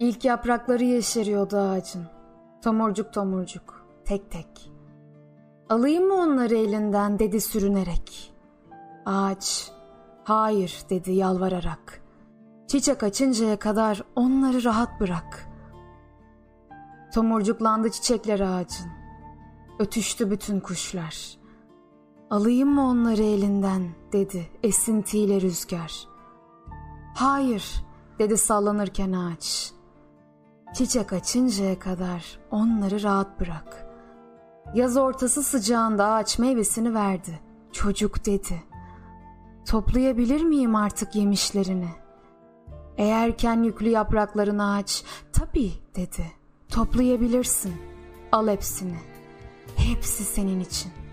İlk yaprakları yeşeriyordu ağacın. Tomurcuk tomurcuk, tek tek. Alayım mı onları elinden dedi sürünerek. Ağaç, hayır dedi yalvararak. Çiçek açıncaya kadar onları rahat bırak. Tomurcuklandı çiçekler ağacın. Ötüştü bütün kuşlar. Alayım mı onları elinden dedi esintiyle rüzgar. Hayır dedi sallanırken ağaç. Çiçek açıncaya kadar onları rahat bırak. Yaz ortası sıcağında ağaç meyvesini verdi. Çocuk dedi. Toplayabilir miyim artık yemişlerini? Eğerken yüklü yapraklarını ağaç, tabii dedi. Toplayabilirsin. Al hepsini. Hepsi senin için.''